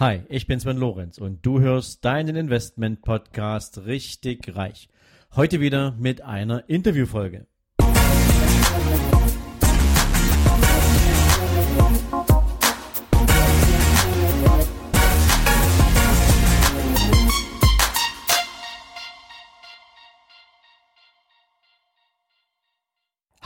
Hi, ich bin Sven Lorenz und du hörst deinen Investment Podcast richtig reich. Heute wieder mit einer Interviewfolge.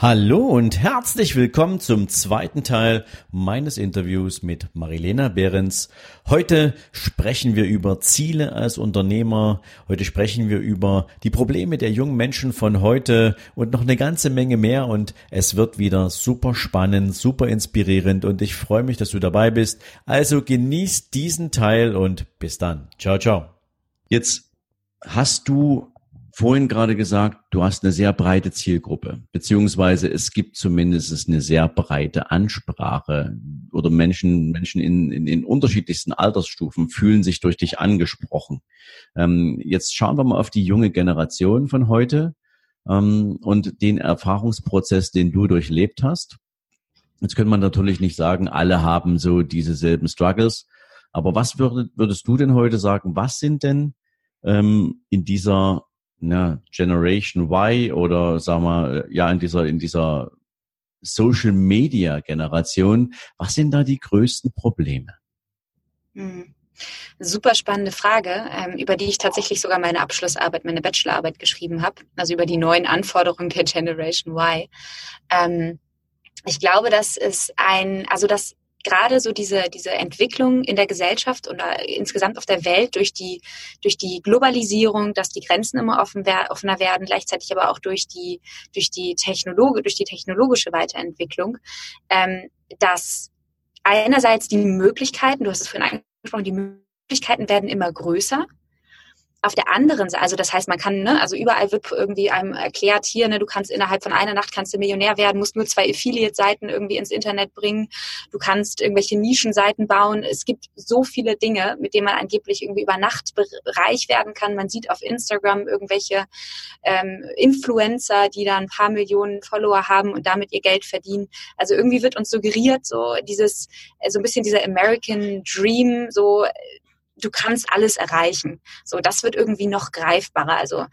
Hallo und herzlich willkommen zum zweiten Teil meines Interviews mit Marilena Behrens. Heute sprechen wir über Ziele als Unternehmer. Heute sprechen wir über die Probleme der jungen Menschen von heute und noch eine ganze Menge mehr. Und es wird wieder super spannend, super inspirierend und ich freue mich, dass du dabei bist. Also genießt diesen Teil und bis dann. Ciao, ciao. Jetzt hast du vorhin gerade gesagt, du hast eine sehr breite Zielgruppe, beziehungsweise es gibt zumindest eine sehr breite Ansprache oder Menschen, Menschen in, in den unterschiedlichsten Altersstufen fühlen sich durch dich angesprochen. Ähm, jetzt schauen wir mal auf die junge Generation von heute ähm, und den Erfahrungsprozess, den du durchlebt hast. Jetzt könnte man natürlich nicht sagen, alle haben so diese selben Struggles. Aber was würdest, würdest du denn heute sagen? Was sind denn ähm, in dieser na, Generation Y oder sagen wir, ja, in dieser, in dieser Social Media Generation, was sind da die größten Probleme? Hm. Super spannende Frage, ähm, über die ich tatsächlich sogar meine Abschlussarbeit, meine Bachelorarbeit geschrieben habe, also über die neuen Anforderungen der Generation Y. Ähm, ich glaube, das ist ein, also das gerade so diese, diese Entwicklung in der Gesellschaft oder insgesamt auf der Welt durch die, durch die Globalisierung, dass die Grenzen immer offen offener werden, gleichzeitig aber auch durch die, durch die Technologie, durch die technologische Weiterentwicklung, ähm, dass einerseits die Möglichkeiten, du hast es vorhin angesprochen, die Möglichkeiten werden immer größer auf der anderen Seite, also das heißt, man kann, ne, also überall wird irgendwie einem erklärt, hier, ne, du kannst innerhalb von einer Nacht kannst du Millionär werden, musst nur zwei Affiliate-Seiten irgendwie ins Internet bringen, du kannst irgendwelche Nischenseiten bauen. Es gibt so viele Dinge, mit denen man angeblich irgendwie über Nacht reich werden kann. Man sieht auf Instagram irgendwelche ähm, Influencer, die da ein paar Millionen Follower haben und damit ihr Geld verdienen. Also irgendwie wird uns suggeriert, so dieses, äh, so ein bisschen dieser American Dream, so du kannst alles erreichen. So, das wird irgendwie noch greifbarer. Also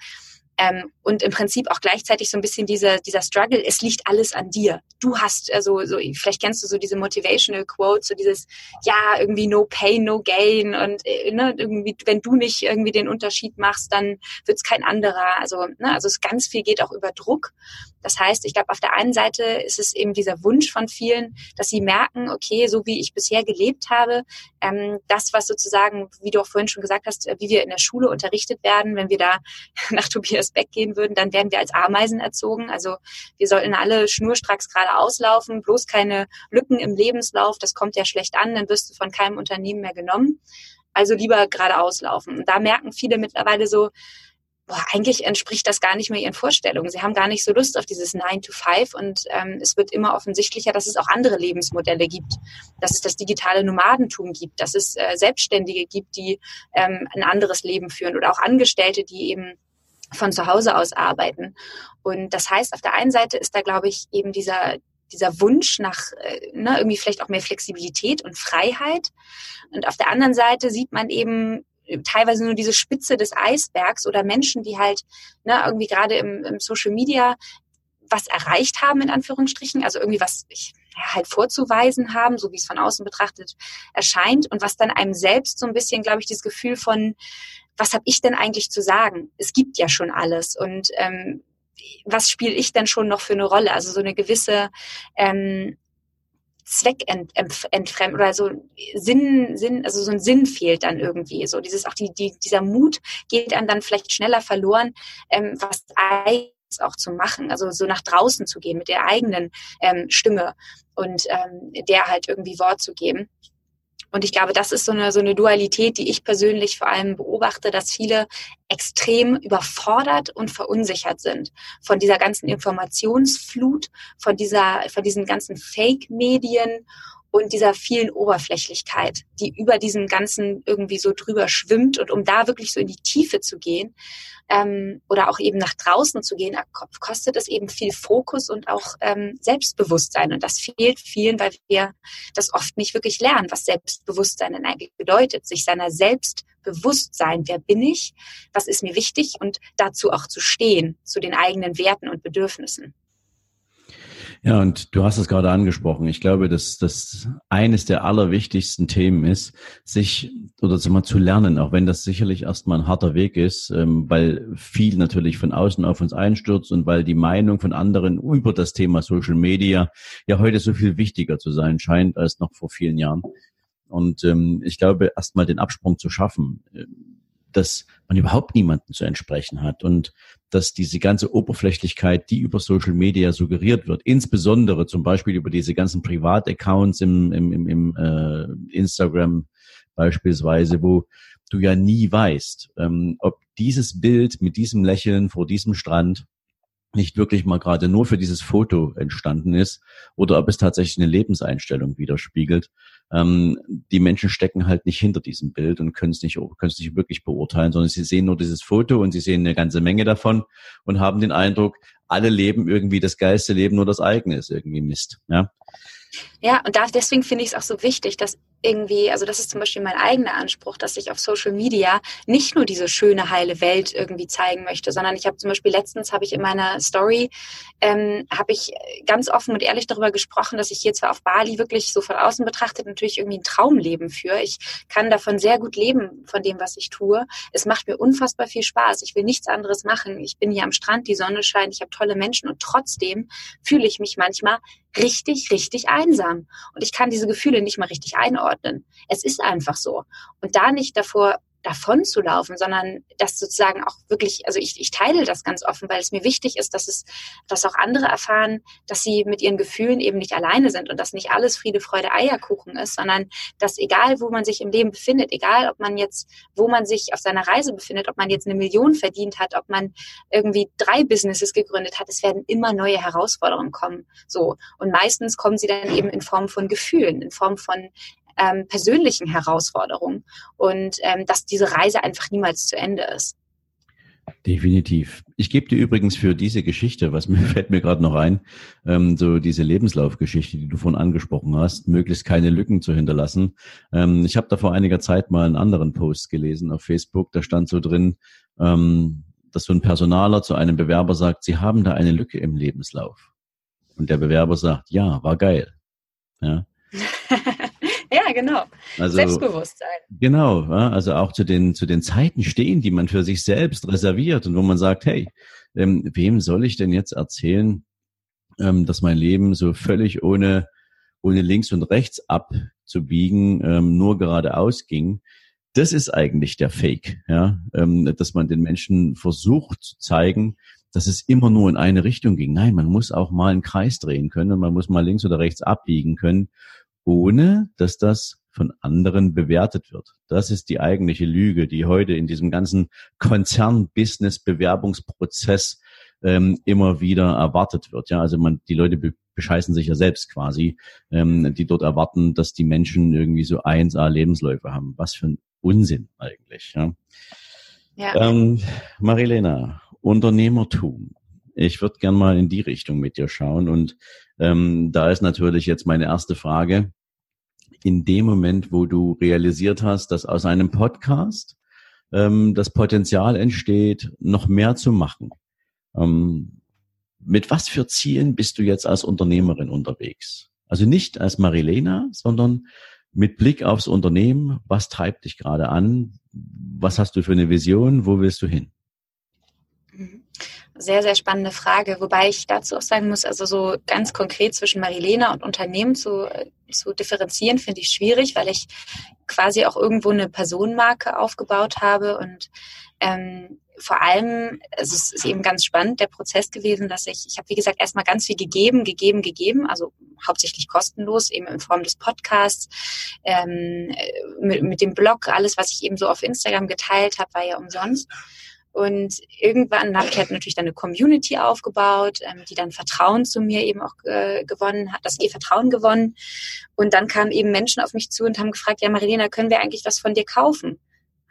ähm, und im Prinzip auch gleichzeitig so ein bisschen dieser, dieser Struggle, es liegt alles an dir. Du hast, also so, vielleicht kennst du so diese Motivational Quotes, so dieses, ja, irgendwie no pain, no gain und äh, ne, irgendwie, wenn du nicht irgendwie den Unterschied machst, dann wird's kein anderer. Also, ne, also es ganz viel geht auch über Druck. Das heißt, ich glaube, auf der einen Seite ist es eben dieser Wunsch von vielen, dass sie merken, okay, so wie ich bisher gelebt habe, ähm, das, was sozusagen, wie du auch vorhin schon gesagt hast, wie wir in der Schule unterrichtet werden, wenn wir da nach Tobias Beck gehen würden, dann werden wir als Ameisen erzogen. Also wir sollten alle schnurstracks geradeaus laufen, bloß keine Lücken im Lebenslauf. Das kommt ja schlecht an, dann wirst du von keinem Unternehmen mehr genommen. Also lieber geradeaus laufen. Da merken viele mittlerweile so, boah, eigentlich entspricht das gar nicht mehr ihren Vorstellungen. Sie haben gar nicht so Lust auf dieses 9 to 5 und ähm, es wird immer offensichtlicher, dass es auch andere Lebensmodelle gibt, dass es das digitale Nomadentum gibt, dass es äh, Selbstständige gibt, die ähm, ein anderes Leben führen oder auch Angestellte, die eben von zu Hause aus arbeiten. Und das heißt, auf der einen Seite ist da, glaube ich, eben dieser, dieser Wunsch nach äh, ne, irgendwie vielleicht auch mehr Flexibilität und Freiheit. Und auf der anderen Seite sieht man eben teilweise nur diese Spitze des Eisbergs oder Menschen, die halt ne, irgendwie gerade im, im Social Media was erreicht haben, in Anführungsstrichen, also irgendwie was ich, ja, halt vorzuweisen haben, so wie es von außen betrachtet erscheint und was dann einem selbst so ein bisschen, glaube ich, dieses Gefühl von, was habe ich denn eigentlich zu sagen? Es gibt ja schon alles und ähm, was spiele ich denn schon noch für eine Rolle? Also so eine gewisse ähm, Zweckentfremd oder so Sinn, Sinn, also so ein Sinn fehlt dann irgendwie. So dieses auch die, die dieser Mut geht einem dann vielleicht schneller verloren, ähm, was auch zu machen, also so nach draußen zu gehen mit der eigenen ähm, Stimme und ähm, der halt irgendwie Wort zu geben. Und ich glaube, das ist so eine, so eine Dualität, die ich persönlich vor allem beobachte, dass viele extrem überfordert und verunsichert sind von dieser ganzen Informationsflut, von dieser, von diesen ganzen Fake-Medien und dieser vielen Oberflächlichkeit, die über diesen ganzen irgendwie so drüber schwimmt. Und um da wirklich so in die Tiefe zu gehen ähm, oder auch eben nach draußen zu gehen, kostet es eben viel Fokus und auch ähm, Selbstbewusstsein. Und das fehlt vielen, weil wir das oft nicht wirklich lernen, was Selbstbewusstsein denn eigentlich bedeutet, sich seiner selbst bewusst sein, wer bin ich, was ist mir wichtig und dazu auch zu stehen, zu den eigenen Werten und Bedürfnissen. Ja, und du hast es gerade angesprochen. Ich glaube, dass das eines der allerwichtigsten Themen ist, sich oder mal zu lernen, auch wenn das sicherlich erstmal ein harter Weg ist, ähm, weil viel natürlich von außen auf uns einstürzt und weil die Meinung von anderen über das Thema Social Media ja heute so viel wichtiger zu sein scheint als noch vor vielen Jahren. Und ähm, ich glaube, erstmal den Absprung zu schaffen, äh, dass man überhaupt niemanden zu entsprechen hat und dass diese ganze Oberflächlichkeit, die über Social Media suggeriert wird, insbesondere zum Beispiel über diese ganzen Privataccounts im, im, im, im äh, Instagram beispielsweise, wo du ja nie weißt, ähm, ob dieses Bild mit diesem Lächeln vor diesem Strand nicht wirklich mal gerade nur für dieses Foto entstanden ist oder ob es tatsächlich eine Lebenseinstellung widerspiegelt. Ähm, die Menschen stecken halt nicht hinter diesem Bild und können es nicht, können es nicht wirklich beurteilen, sondern sie sehen nur dieses Foto und sie sehen eine ganze Menge davon und haben den Eindruck, alle leben irgendwie das geilste Leben, nur das eigene ist irgendwie Mist. Ja. Ja, und da, deswegen finde ich es auch so wichtig, dass irgendwie, also das ist zum Beispiel mein eigener Anspruch, dass ich auf Social Media nicht nur diese schöne, heile Welt irgendwie zeigen möchte, sondern ich habe zum Beispiel letztens habe ich in meiner Story, ähm, habe ich ganz offen und ehrlich darüber gesprochen, dass ich hier zwar auf Bali wirklich so von außen betrachtet natürlich irgendwie ein Traumleben führe. Ich kann davon sehr gut leben, von dem, was ich tue. Es macht mir unfassbar viel Spaß. Ich will nichts anderes machen. Ich bin hier am Strand, die Sonne scheint, ich habe tolle Menschen und trotzdem fühle ich mich manchmal richtig, richtig einsam. Und ich kann diese Gefühle nicht mal richtig einordnen. Es ist einfach so. Und da nicht davor davon zu laufen, sondern das sozusagen auch wirklich, also ich, ich teile das ganz offen, weil es mir wichtig ist, dass es, dass auch andere erfahren, dass sie mit ihren Gefühlen eben nicht alleine sind und dass nicht alles Friede, Freude, Eierkuchen ist, sondern dass egal, wo man sich im Leben befindet, egal, ob man jetzt, wo man sich auf seiner Reise befindet, ob man jetzt eine Million verdient hat, ob man irgendwie drei Businesses gegründet hat, es werden immer neue Herausforderungen kommen. So. Und meistens kommen sie dann eben in Form von Gefühlen, in Form von ähm, persönlichen Herausforderungen und ähm, dass diese Reise einfach niemals zu Ende ist. Definitiv. Ich gebe dir übrigens für diese Geschichte, was mir fällt mir gerade noch ein, ähm, so diese Lebenslaufgeschichte, die du vorhin angesprochen hast, möglichst keine Lücken zu hinterlassen. Ähm, ich habe da vor einiger Zeit mal einen anderen Post gelesen auf Facebook, da stand so drin, ähm, dass so ein Personaler zu einem Bewerber sagt, Sie haben da eine Lücke im Lebenslauf. Und der Bewerber sagt, ja, war geil. Ja. Ja, genau. Also, Selbstbewusstsein. Genau, also auch zu den, zu den Zeiten stehen, die man für sich selbst reserviert und wo man sagt, hey, ähm, wem soll ich denn jetzt erzählen, ähm, dass mein Leben so völlig ohne, ohne links und rechts abzubiegen, ähm, nur geradeaus ging? Das ist eigentlich der Fake, ja, ähm, dass man den Menschen versucht zu zeigen, dass es immer nur in eine Richtung ging. Nein, man muss auch mal einen Kreis drehen können und man muss mal links oder rechts abbiegen können ohne dass das von anderen bewertet wird. Das ist die eigentliche Lüge, die heute in diesem ganzen Konzern-Business-Bewerbungsprozess ähm, immer wieder erwartet wird. Ja, also man, die Leute be bescheißen sich ja selbst quasi, ähm, die dort erwarten, dass die Menschen irgendwie so 1A Lebensläufe haben. Was für ein Unsinn eigentlich. Ja. ja. Ähm, Marilena, Unternehmertum. Ich würde gern mal in die Richtung mit dir schauen und ähm, da ist natürlich jetzt meine erste Frage. In dem Moment, wo du realisiert hast, dass aus einem Podcast ähm, das Potenzial entsteht, noch mehr zu machen. Ähm, mit was für Zielen bist du jetzt als Unternehmerin unterwegs? Also nicht als Marilena, sondern mit Blick aufs Unternehmen. Was treibt dich gerade an? Was hast du für eine Vision? Wo willst du hin? Sehr, sehr spannende Frage. Wobei ich dazu auch sagen muss, also so ganz konkret zwischen Marilena und Unternehmen zu, zu differenzieren, finde ich schwierig, weil ich quasi auch irgendwo eine Personenmarke aufgebaut habe und ähm, vor allem, also es ist eben ganz spannend, der Prozess gewesen, dass ich, ich habe wie gesagt erstmal ganz viel gegeben, gegeben, gegeben, also hauptsächlich kostenlos, eben in Form des Podcasts, ähm, mit, mit dem Blog, alles, was ich eben so auf Instagram geteilt habe, war ja umsonst. Und irgendwann habe ich halt natürlich dann eine Community aufgebaut, ähm, die dann Vertrauen zu mir eben auch äh, gewonnen hat, das ihr Vertrauen gewonnen. Und dann kamen eben Menschen auf mich zu und haben gefragt, ja Marilena, können wir eigentlich was von dir kaufen?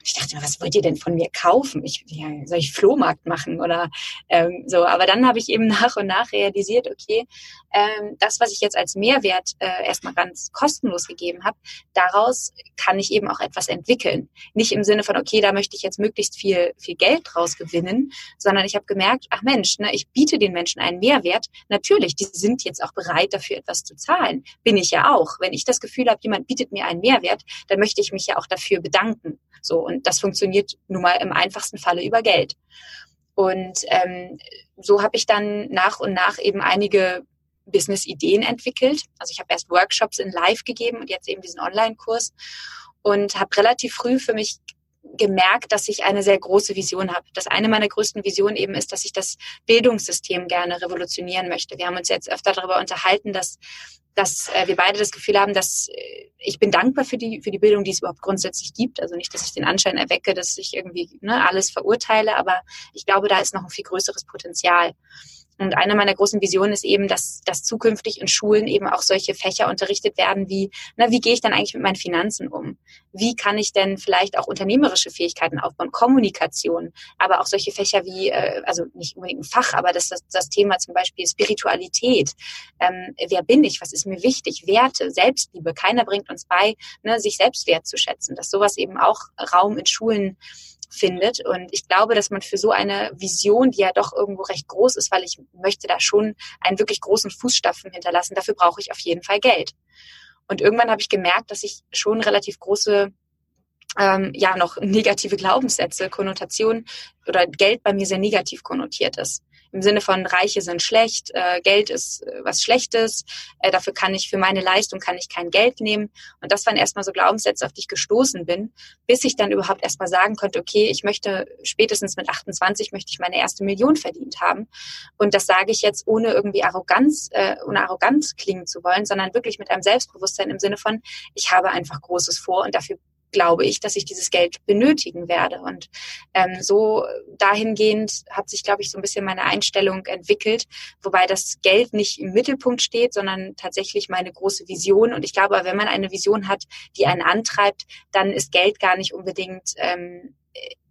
Ich dachte mir, was wollt ihr denn von mir kaufen? Ich, ja, soll ich Flohmarkt machen oder ähm, so? Aber dann habe ich eben nach und nach realisiert, okay, ähm, das, was ich jetzt als Mehrwert äh, erstmal ganz kostenlos gegeben habe, daraus kann ich eben auch etwas entwickeln. Nicht im Sinne von, okay, da möchte ich jetzt möglichst viel, viel Geld draus gewinnen, sondern ich habe gemerkt, ach Mensch, ne, ich biete den Menschen einen Mehrwert. Natürlich, die sind jetzt auch bereit, dafür etwas zu zahlen. Bin ich ja auch. Wenn ich das Gefühl habe, jemand bietet mir einen Mehrwert, dann möchte ich mich ja auch dafür bedanken. So, und das funktioniert nun mal im einfachsten Falle über Geld. Und ähm, so habe ich dann nach und nach eben einige Business-Ideen entwickelt. Also ich habe erst Workshops in Live gegeben und jetzt eben diesen Online-Kurs und habe relativ früh für mich gemerkt, dass ich eine sehr große Vision habe. Das eine meiner größten Visionen eben ist, dass ich das Bildungssystem gerne revolutionieren möchte. Wir haben uns jetzt öfter darüber unterhalten, dass dass äh, wir beide das Gefühl haben, dass äh, ich bin dankbar für die für die Bildung, die es überhaupt grundsätzlich gibt. Also nicht, dass ich den Anschein erwecke, dass ich irgendwie ne, alles verurteile, aber ich glaube, da ist noch ein viel größeres Potenzial. Und eine meiner großen Visionen ist eben, dass, dass zukünftig in Schulen eben auch solche Fächer unterrichtet werden wie, na, wie gehe ich dann eigentlich mit meinen Finanzen um? Wie kann ich denn vielleicht auch unternehmerische Fähigkeiten aufbauen, Kommunikation, aber auch solche Fächer wie, äh, also nicht unbedingt ein Fach, aber das, das, das Thema zum Beispiel Spiritualität. Ähm, wer bin ich? Was ist mir wichtig? Werte, Selbstliebe. Keiner bringt uns bei, ne, sich selbst wertzuschätzen, dass sowas eben auch Raum in Schulen findet. Und ich glaube, dass man für so eine Vision, die ja doch irgendwo recht groß ist, weil ich möchte da schon einen wirklich großen Fußstapfen hinterlassen, dafür brauche ich auf jeden Fall Geld. Und irgendwann habe ich gemerkt, dass ich schon relativ große ähm, ja noch negative Glaubenssätze, Konnotationen oder Geld bei mir sehr negativ konnotiert ist im Sinne von Reiche sind schlecht, äh, Geld ist äh, was Schlechtes, äh, dafür kann ich, für meine Leistung kann ich kein Geld nehmen. Und das waren erstmal so Glaubenssätze, auf die ich gestoßen bin, bis ich dann überhaupt erstmal sagen konnte, okay, ich möchte spätestens mit 28 möchte ich meine erste Million verdient haben. Und das sage ich jetzt ohne irgendwie Arroganz, äh, ohne arrogant klingen zu wollen, sondern wirklich mit einem Selbstbewusstsein im Sinne von, ich habe einfach Großes vor und dafür glaube ich, dass ich dieses Geld benötigen werde. Und ähm, so dahingehend hat sich, glaube ich, so ein bisschen meine Einstellung entwickelt, wobei das Geld nicht im Mittelpunkt steht, sondern tatsächlich meine große Vision. Und ich glaube, wenn man eine Vision hat, die einen antreibt, dann ist Geld gar nicht unbedingt, ähm,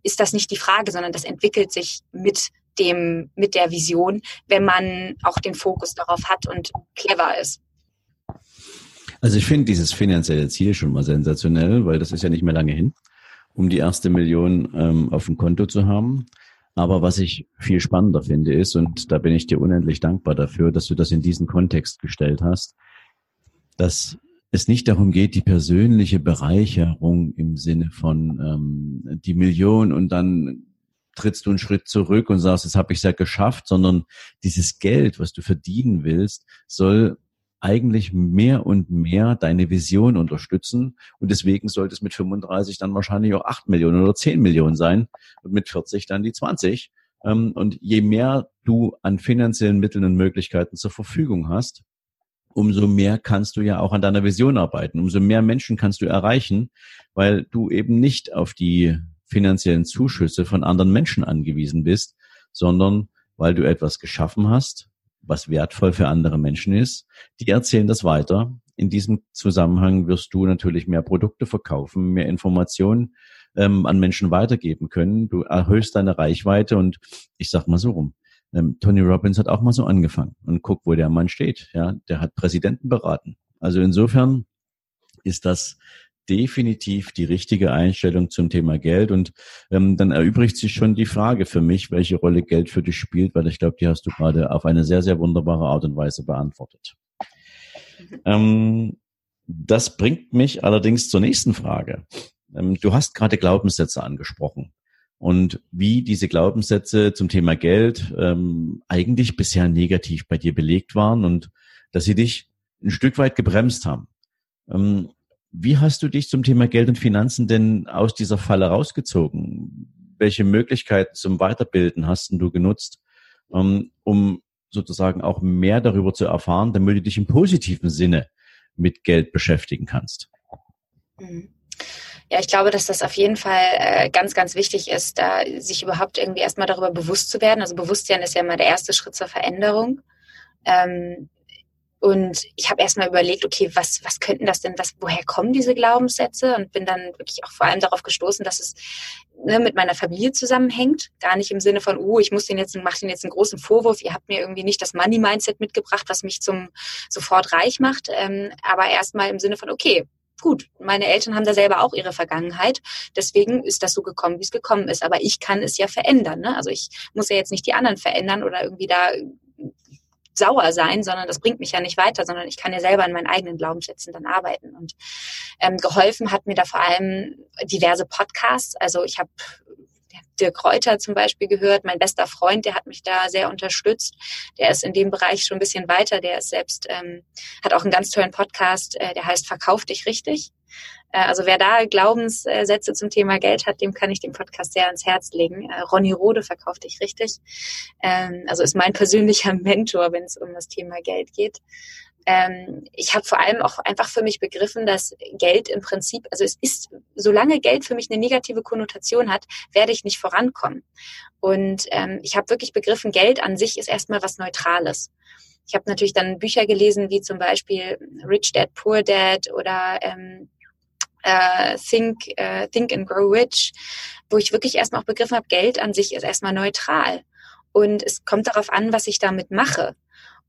ist das nicht die Frage, sondern das entwickelt sich mit dem, mit der Vision, wenn man auch den Fokus darauf hat und clever ist. Also ich finde dieses finanzielle Ziel schon mal sensationell, weil das ist ja nicht mehr lange hin, um die erste Million ähm, auf dem Konto zu haben. Aber was ich viel spannender finde ist, und da bin ich dir unendlich dankbar dafür, dass du das in diesen Kontext gestellt hast, dass es nicht darum geht, die persönliche Bereicherung im Sinne von ähm, die Million und dann trittst du einen Schritt zurück und sagst, jetzt habe ich ja geschafft, sondern dieses Geld, was du verdienen willst, soll eigentlich mehr und mehr deine Vision unterstützen. Und deswegen sollte es mit 35 dann wahrscheinlich auch 8 Millionen oder 10 Millionen sein und mit 40 dann die 20. Ähm, und je mehr du an finanziellen Mitteln und Möglichkeiten zur Verfügung hast, umso mehr kannst du ja auch an deiner Vision arbeiten. Umso mehr Menschen kannst du erreichen, weil du eben nicht auf die finanziellen Zuschüsse von anderen Menschen angewiesen bist, sondern weil du etwas geschaffen hast, was wertvoll für andere Menschen ist. Die erzählen das weiter. In diesem Zusammenhang wirst du natürlich mehr Produkte verkaufen, mehr Informationen ähm, an Menschen weitergeben können. Du erhöhst deine Reichweite und ich sag mal so rum. Ähm, Tony Robbins hat auch mal so angefangen und guck, wo der Mann steht. Ja, der hat Präsidenten beraten. Also insofern ist das definitiv die richtige Einstellung zum Thema Geld. Und ähm, dann erübrigt sich schon die Frage für mich, welche Rolle Geld für dich spielt, weil ich glaube, die hast du gerade auf eine sehr, sehr wunderbare Art und Weise beantwortet. Ähm, das bringt mich allerdings zur nächsten Frage. Ähm, du hast gerade Glaubenssätze angesprochen und wie diese Glaubenssätze zum Thema Geld ähm, eigentlich bisher negativ bei dir belegt waren und dass sie dich ein Stück weit gebremst haben. Ähm, wie hast du dich zum Thema Geld und Finanzen denn aus dieser Falle rausgezogen? Welche Möglichkeiten zum Weiterbilden hast du genutzt, ähm, um sozusagen auch mehr darüber zu erfahren, damit du dich im positiven Sinne mit Geld beschäftigen kannst? Mhm. Ja, ich glaube, dass das auf jeden Fall äh, ganz, ganz wichtig ist, da sich überhaupt irgendwie erstmal darüber bewusst zu werden. Also Bewusstsein ist ja immer der erste Schritt zur Veränderung. Ähm, und ich habe erstmal überlegt, okay, was, was könnten das denn, was, woher kommen diese Glaubenssätze? Und bin dann wirklich auch vor allem darauf gestoßen, dass es ne, mit meiner Familie zusammenhängt. Gar nicht im Sinne von, oh, ich muss den jetzt, mach den jetzt einen großen Vorwurf. Ihr habt mir irgendwie nicht das Money-Mindset mitgebracht, was mich zum sofort reich macht. Ähm, aber erstmal im Sinne von, okay, gut, meine Eltern haben da selber auch ihre Vergangenheit. Deswegen ist das so gekommen, wie es gekommen ist. Aber ich kann es ja verändern. Ne? Also ich muss ja jetzt nicht die anderen verändern oder irgendwie da sauer sein, sondern das bringt mich ja nicht weiter, sondern ich kann ja selber an meinen eigenen Glaubenssätzen dann arbeiten. Und ähm, geholfen hat mir da vor allem diverse Podcasts. Also ich habe Dirk Reuter zum Beispiel gehört, mein bester Freund, der hat mich da sehr unterstützt. Der ist in dem Bereich schon ein bisschen weiter. Der ist selbst, ähm, hat auch einen ganz tollen Podcast, äh, der heißt Verkauf dich richtig. Äh, also wer da Glaubenssätze zum Thema Geld hat, dem kann ich den Podcast sehr ans Herz legen. Äh, Ronny Rode verkauft dich richtig. Ähm, also ist mein persönlicher Mentor, wenn es um das Thema Geld geht. Ähm, ich habe vor allem auch einfach für mich begriffen, dass Geld im Prinzip, also es ist, solange Geld für mich eine negative Konnotation hat, werde ich nicht vorankommen. Und ähm, ich habe wirklich begriffen, Geld an sich ist erstmal was Neutrales. Ich habe natürlich dann Bücher gelesen, wie zum Beispiel Rich Dad, Poor Dad oder äh, Think, äh, Think and Grow Rich, wo ich wirklich erstmal auch begriffen habe, Geld an sich ist erstmal neutral. Und es kommt darauf an, was ich damit mache.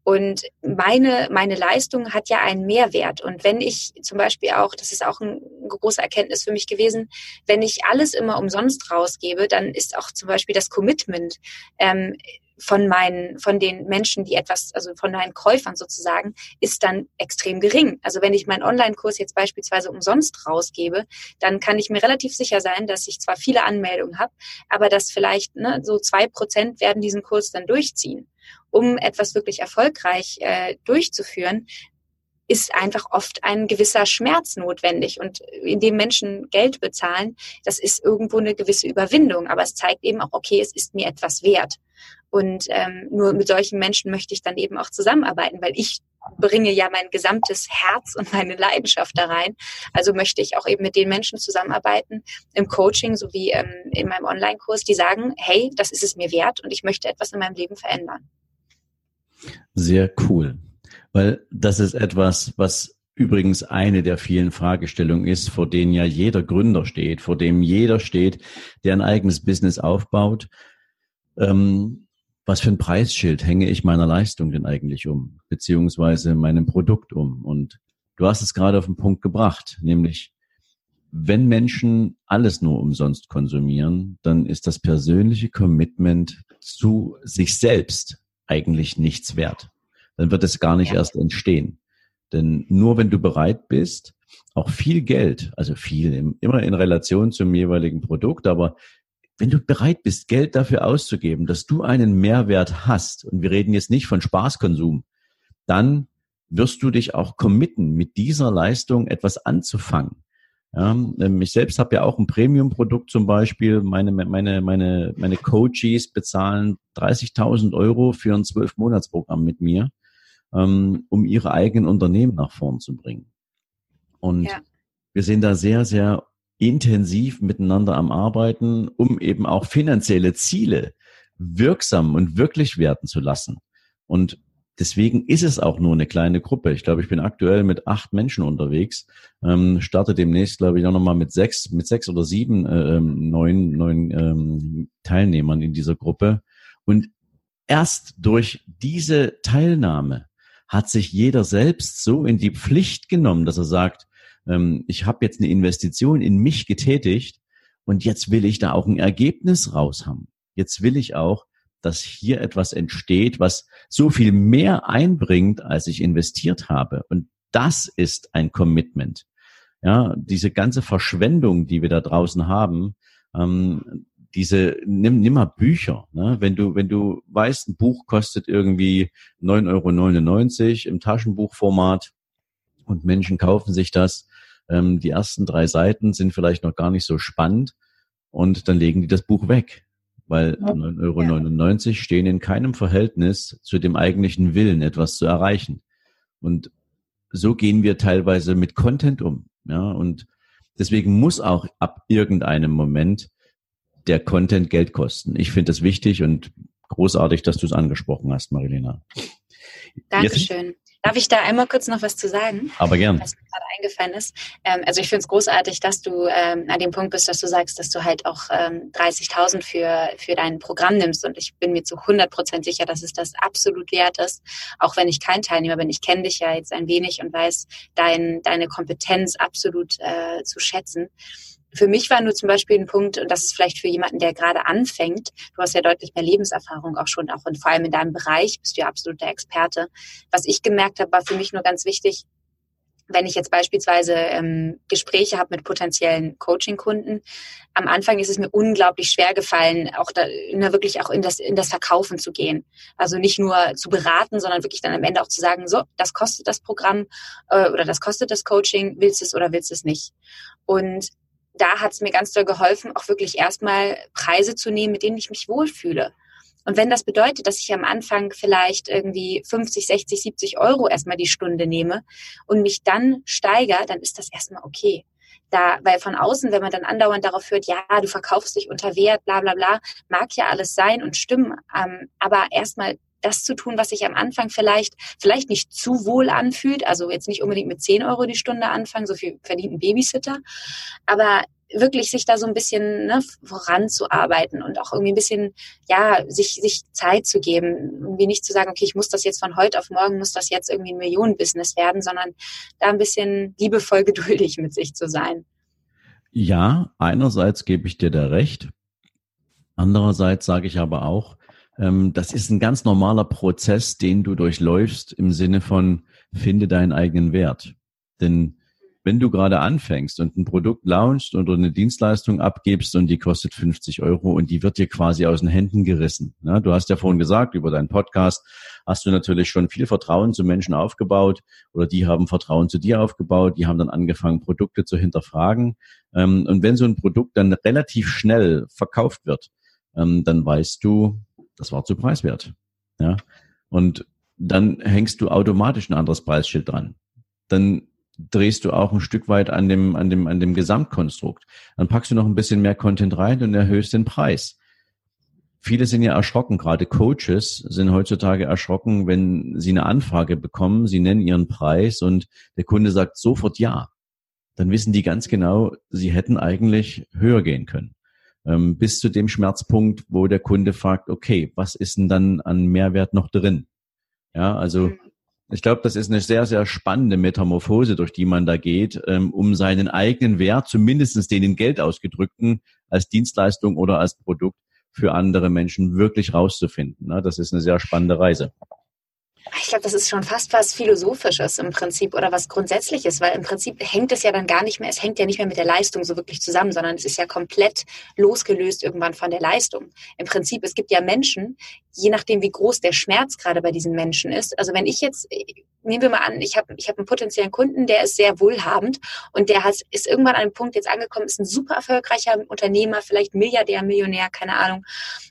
Und meine, meine Leistung hat ja einen Mehrwert. Und wenn ich zum Beispiel auch, das ist auch eine große Erkenntnis für mich gewesen, wenn ich alles immer umsonst rausgebe, dann ist auch zum Beispiel das Commitment ähm, von meinen, von den Menschen, die etwas, also von meinen Käufern sozusagen, ist dann extrem gering. Also wenn ich meinen Online-Kurs jetzt beispielsweise umsonst rausgebe, dann kann ich mir relativ sicher sein, dass ich zwar viele Anmeldungen habe, aber dass vielleicht ne, so zwei Prozent werden diesen Kurs dann durchziehen. Um etwas wirklich erfolgreich äh, durchzuführen, ist einfach oft ein gewisser Schmerz notwendig. Und indem Menschen Geld bezahlen, das ist irgendwo eine gewisse Überwindung. Aber es zeigt eben auch, okay, es ist mir etwas wert. Und ähm, nur mit solchen Menschen möchte ich dann eben auch zusammenarbeiten, weil ich bringe ja mein gesamtes Herz und meine Leidenschaft da rein. Also möchte ich auch eben mit den Menschen zusammenarbeiten im Coaching sowie ähm, in meinem Online-Kurs, die sagen, hey, das ist es mir wert und ich möchte etwas in meinem Leben verändern. Sehr cool, weil das ist etwas, was übrigens eine der vielen Fragestellungen ist, vor denen ja jeder Gründer steht, vor dem jeder steht, der ein eigenes Business aufbaut. Ähm, was für ein Preisschild hänge ich meiner Leistung denn eigentlich um, beziehungsweise meinem Produkt um? Und du hast es gerade auf den Punkt gebracht, nämlich wenn Menschen alles nur umsonst konsumieren, dann ist das persönliche Commitment zu sich selbst eigentlich nichts wert. Dann wird es gar nicht ja. erst entstehen. Denn nur wenn du bereit bist, auch viel Geld, also viel, immer in Relation zum jeweiligen Produkt, aber wenn du bereit bist, Geld dafür auszugeben, dass du einen Mehrwert hast, und wir reden jetzt nicht von Spaßkonsum, dann wirst du dich auch committen, mit dieser Leistung etwas anzufangen. Ja, ähm, ich selbst habe ja auch ein Premium-Produkt zum Beispiel. Meine, meine, meine, meine Coaches bezahlen 30.000 Euro für ein Zwölf-Monats-Programm mit mir, ähm, um ihre eigenen Unternehmen nach vorn zu bringen. Und ja. wir sind da sehr, sehr intensiv miteinander am Arbeiten, um eben auch finanzielle Ziele wirksam und wirklich werden zu lassen. Und deswegen ist es auch nur eine kleine Gruppe. Ich glaube, ich bin aktuell mit acht Menschen unterwegs, ähm, starte demnächst, glaube ich, auch nochmal mit sechs, mit sechs oder sieben äh, ähm, neuen, neuen ähm, Teilnehmern in dieser Gruppe. Und erst durch diese Teilnahme hat sich jeder selbst so in die Pflicht genommen, dass er sagt, ähm, ich habe jetzt eine Investition in mich getätigt und jetzt will ich da auch ein Ergebnis raus haben. Jetzt will ich auch, dass hier etwas entsteht, was so viel mehr einbringt, als ich investiert habe. Und das ist ein Commitment. Ja, diese ganze Verschwendung, die wir da draußen haben, ähm, diese, nimm, nimm mal Bücher. Ne? Wenn du, wenn du weißt, ein Buch kostet irgendwie 9,99 Euro im Taschenbuchformat und Menschen kaufen sich das, ähm, die ersten drei Seiten sind vielleicht noch gar nicht so spannend und dann legen die das Buch weg, weil ja. 9,99 Euro stehen in keinem Verhältnis zu dem eigentlichen Willen, etwas zu erreichen. Und so gehen wir teilweise mit Content um. Ja, und Deswegen muss auch ab irgendeinem Moment der Content Geld kosten. Ich finde das wichtig und großartig, dass du es angesprochen hast, Marilena. Dankeschön. Jetzt, Darf ich da einmal kurz noch was zu sagen? Aber gern. Was mir gerade eingefallen ist. Ähm, also ich finde es großartig, dass du ähm, an dem Punkt bist, dass du sagst, dass du halt auch ähm, 30.000 für, für dein Programm nimmst. Und ich bin mir zu 100 Prozent sicher, dass es das absolut wert ist. Auch wenn ich kein Teilnehmer bin. Ich kenne dich ja jetzt ein wenig und weiß dein, deine Kompetenz absolut äh, zu schätzen für mich war nur zum Beispiel ein Punkt, und das ist vielleicht für jemanden, der gerade anfängt, du hast ja deutlich mehr Lebenserfahrung auch schon, auch und vor allem in deinem Bereich bist du ja absoluter Experte. Was ich gemerkt habe, war für mich nur ganz wichtig, wenn ich jetzt beispielsweise ähm, Gespräche habe mit potenziellen Coaching-Kunden, am Anfang ist es mir unglaublich schwer gefallen, auch da na, wirklich auch in das, in das Verkaufen zu gehen. Also nicht nur zu beraten, sondern wirklich dann am Ende auch zu sagen, so, das kostet das Programm äh, oder das kostet das Coaching, willst du es oder willst du es nicht? Und da hat es mir ganz doll geholfen, auch wirklich erstmal Preise zu nehmen, mit denen ich mich wohlfühle. Und wenn das bedeutet, dass ich am Anfang vielleicht irgendwie 50, 60, 70 Euro erstmal die Stunde nehme und mich dann steigere, dann ist das erstmal okay. Da, weil von außen, wenn man dann andauernd darauf hört, ja, du verkaufst dich unter Wert, bla bla bla, mag ja alles sein und stimmen. Ähm, aber erstmal das zu tun, was sich am Anfang vielleicht, vielleicht nicht zu wohl anfühlt. Also jetzt nicht unbedingt mit 10 Euro die Stunde anfangen, so viel verdient ein Babysitter. Aber wirklich sich da so ein bisschen ne, voranzuarbeiten und auch irgendwie ein bisschen, ja, sich, sich Zeit zu geben. Irgendwie nicht zu sagen, okay, ich muss das jetzt von heute auf morgen, muss das jetzt irgendwie ein Millionenbusiness werden, sondern da ein bisschen liebevoll geduldig mit sich zu sein. Ja, einerseits gebe ich dir da recht. Andererseits sage ich aber auch, das ist ein ganz normaler Prozess, den du durchläufst im Sinne von finde deinen eigenen Wert. Denn wenn du gerade anfängst und ein Produkt launchst oder eine Dienstleistung abgibst und die kostet 50 Euro und die wird dir quasi aus den Händen gerissen. Ne? Du hast ja vorhin gesagt, über deinen Podcast hast du natürlich schon viel Vertrauen zu Menschen aufgebaut oder die haben Vertrauen zu dir aufgebaut, die haben dann angefangen, Produkte zu hinterfragen. Ähm, und wenn so ein Produkt dann relativ schnell verkauft wird, ähm, dann weißt du, das war zu preiswert. Ja? Und dann hängst du automatisch ein anderes Preisschild dran. Dann drehst du auch ein Stück weit an dem, an dem, an dem Gesamtkonstrukt. Dann packst du noch ein bisschen mehr Content rein und erhöhst den Preis. Viele sind ja erschrocken, gerade Coaches sind heutzutage erschrocken, wenn sie eine Anfrage bekommen, sie nennen ihren Preis und der Kunde sagt sofort ja. Dann wissen die ganz genau, sie hätten eigentlich höher gehen können. Ähm, bis zu dem Schmerzpunkt, wo der Kunde fragt, okay, was ist denn dann an Mehrwert noch drin? Ja, also mhm. Ich glaube, das ist eine sehr, sehr spannende Metamorphose, durch die man da geht, ähm, um seinen eigenen Wert, zumindestens den in Geld ausgedrückten, als Dienstleistung oder als Produkt für andere Menschen wirklich rauszufinden. Ne? Das ist eine sehr spannende Reise. Ich glaube, das ist schon fast was Philosophisches im Prinzip oder was Grundsätzliches, weil im Prinzip hängt es ja dann gar nicht mehr, es hängt ja nicht mehr mit der Leistung so wirklich zusammen, sondern es ist ja komplett losgelöst irgendwann von der Leistung. Im Prinzip, es gibt ja Menschen, je nachdem, wie groß der Schmerz gerade bei diesen Menschen ist. Also wenn ich jetzt, nehmen wir mal an, ich habe ich hab einen potenziellen Kunden, der ist sehr wohlhabend und der hat, ist irgendwann an einem Punkt jetzt angekommen, ist ein super erfolgreicher Unternehmer, vielleicht Milliardär, Millionär, keine Ahnung.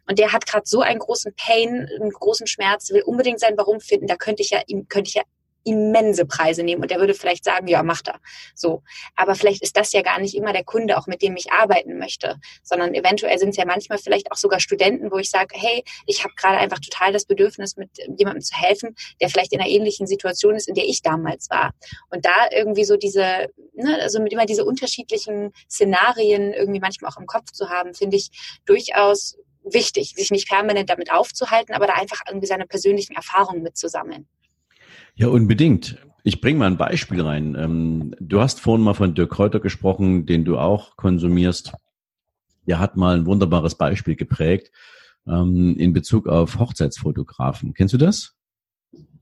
Und der hat gerade so einen großen Pain, einen großen Schmerz, will unbedingt sein Warum finden. Da könnte ich ja, ihm könnte ich ja immense Preise nehmen und der würde vielleicht sagen, ja, macht er. So. Aber vielleicht ist das ja gar nicht immer der Kunde, auch mit dem ich arbeiten möchte, sondern eventuell sind es ja manchmal vielleicht auch sogar Studenten, wo ich sage, hey, ich habe gerade einfach total das Bedürfnis, mit jemandem zu helfen, der vielleicht in einer ähnlichen Situation ist, in der ich damals war. Und da irgendwie so diese, ne, also mit immer diese unterschiedlichen Szenarien irgendwie manchmal auch im Kopf zu haben, finde ich durchaus wichtig, sich nicht permanent damit aufzuhalten, aber da einfach irgendwie seine persönlichen Erfahrungen mitzusammeln. Ja, unbedingt. Ich bringe mal ein Beispiel rein. Ähm, du hast vorhin mal von Dirk Kräuter gesprochen, den du auch konsumierst. Der hat mal ein wunderbares Beispiel geprägt ähm, in Bezug auf Hochzeitsfotografen. Kennst du das?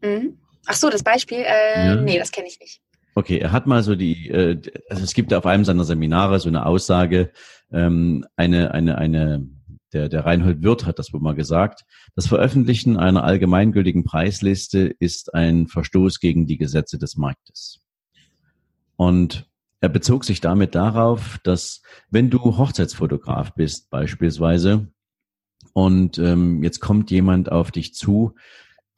Mhm. Ach so, das Beispiel? Äh, ja. Nee, das kenne ich nicht. Okay, er hat mal so die, äh, also es gibt auf einem seiner Seminare so eine Aussage, ähm, eine, eine, eine der, der Reinhold Wirth hat das wohl mal gesagt, das Veröffentlichen einer allgemeingültigen Preisliste ist ein Verstoß gegen die Gesetze des Marktes. Und er bezog sich damit darauf, dass wenn du Hochzeitsfotograf bist beispielsweise und ähm, jetzt kommt jemand auf dich zu,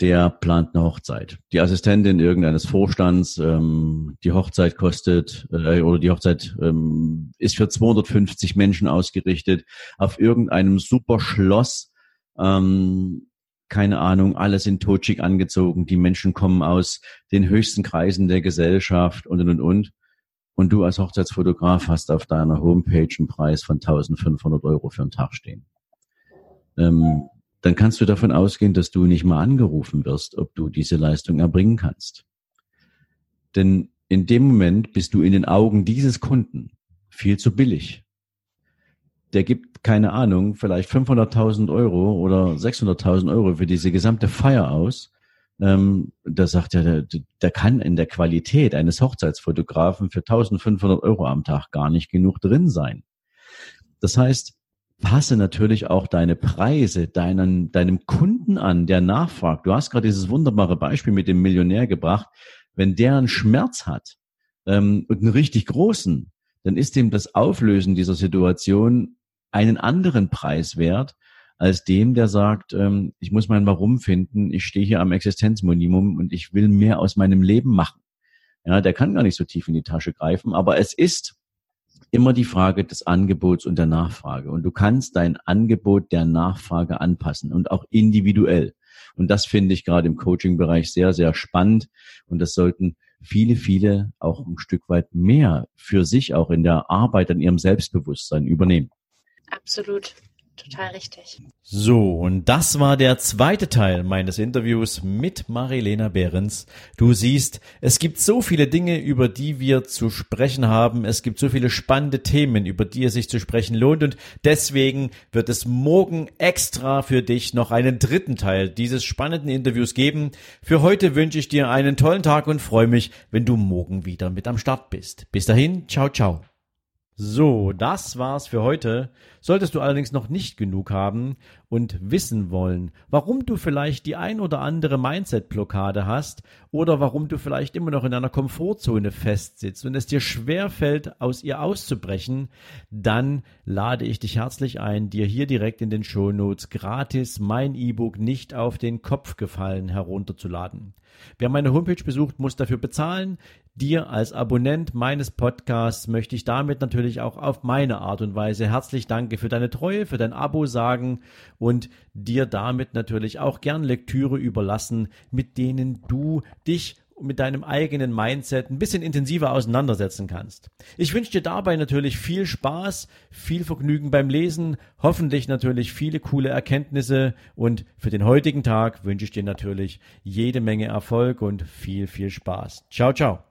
der plant eine Hochzeit. Die Assistentin irgendeines Vorstands, ähm, die Hochzeit kostet äh, oder die Hochzeit ähm, ist für 250 Menschen ausgerichtet auf irgendeinem super Schloss. Ähm, keine Ahnung, alles in totschick angezogen. Die Menschen kommen aus den höchsten Kreisen der Gesellschaft und und und. Und du als Hochzeitsfotograf hast auf deiner Homepage einen Preis von 1500 Euro für einen Tag stehen. Ähm, dann kannst du davon ausgehen, dass du nicht mal angerufen wirst, ob du diese Leistung erbringen kannst. Denn in dem Moment bist du in den Augen dieses Kunden viel zu billig. Der gibt, keine Ahnung, vielleicht 500.000 Euro oder 600.000 Euro für diese gesamte Feier aus. Ähm, da sagt er, der, der kann in der Qualität eines Hochzeitsfotografen für 1500 Euro am Tag gar nicht genug drin sein. Das heißt, passe natürlich auch deine Preise deinen, deinem Kunden an, der nachfragt. Du hast gerade dieses wunderbare Beispiel mit dem Millionär gebracht. Wenn der einen Schmerz hat ähm, und einen richtig großen, dann ist ihm das Auflösen dieser Situation einen anderen Preis wert, als dem, der sagt, ähm, ich muss mein Warum finden, ich stehe hier am Existenzminimum und ich will mehr aus meinem Leben machen. Ja, der kann gar nicht so tief in die Tasche greifen, aber es ist immer die Frage des Angebots und der Nachfrage. Und du kannst dein Angebot der Nachfrage anpassen und auch individuell. Und das finde ich gerade im Coaching-Bereich sehr, sehr spannend. Und das sollten viele, viele auch ein Stück weit mehr für sich auch in der Arbeit an ihrem Selbstbewusstsein übernehmen. Absolut total richtig. So, und das war der zweite Teil meines Interviews mit Marilena Behrens. Du siehst, es gibt so viele Dinge, über die wir zu sprechen haben. Es gibt so viele spannende Themen, über die es sich zu sprechen lohnt. Und deswegen wird es morgen extra für dich noch einen dritten Teil dieses spannenden Interviews geben. Für heute wünsche ich dir einen tollen Tag und freue mich, wenn du morgen wieder mit am Start bist. Bis dahin, ciao, ciao. So, das war's für heute. Solltest du allerdings noch nicht genug haben und wissen wollen, warum du vielleicht die ein oder andere Mindset-Blockade hast oder warum du vielleicht immer noch in einer Komfortzone festsitzt und es dir schwer fällt, aus ihr auszubrechen, dann lade ich dich herzlich ein, dir hier direkt in den Shownotes gratis mein E-Book nicht auf den Kopf gefallen herunterzuladen. Wer meine Homepage besucht, muss dafür bezahlen. Dir als Abonnent meines Podcasts möchte ich damit natürlich auch auf meine Art und Weise herzlich danke für deine Treue, für dein Abo sagen und dir damit natürlich auch gern Lektüre überlassen, mit denen du dich mit deinem eigenen Mindset ein bisschen intensiver auseinandersetzen kannst. Ich wünsche dir dabei natürlich viel Spaß, viel Vergnügen beim Lesen, hoffentlich natürlich viele coole Erkenntnisse und für den heutigen Tag wünsche ich dir natürlich jede Menge Erfolg und viel, viel Spaß. Ciao, ciao.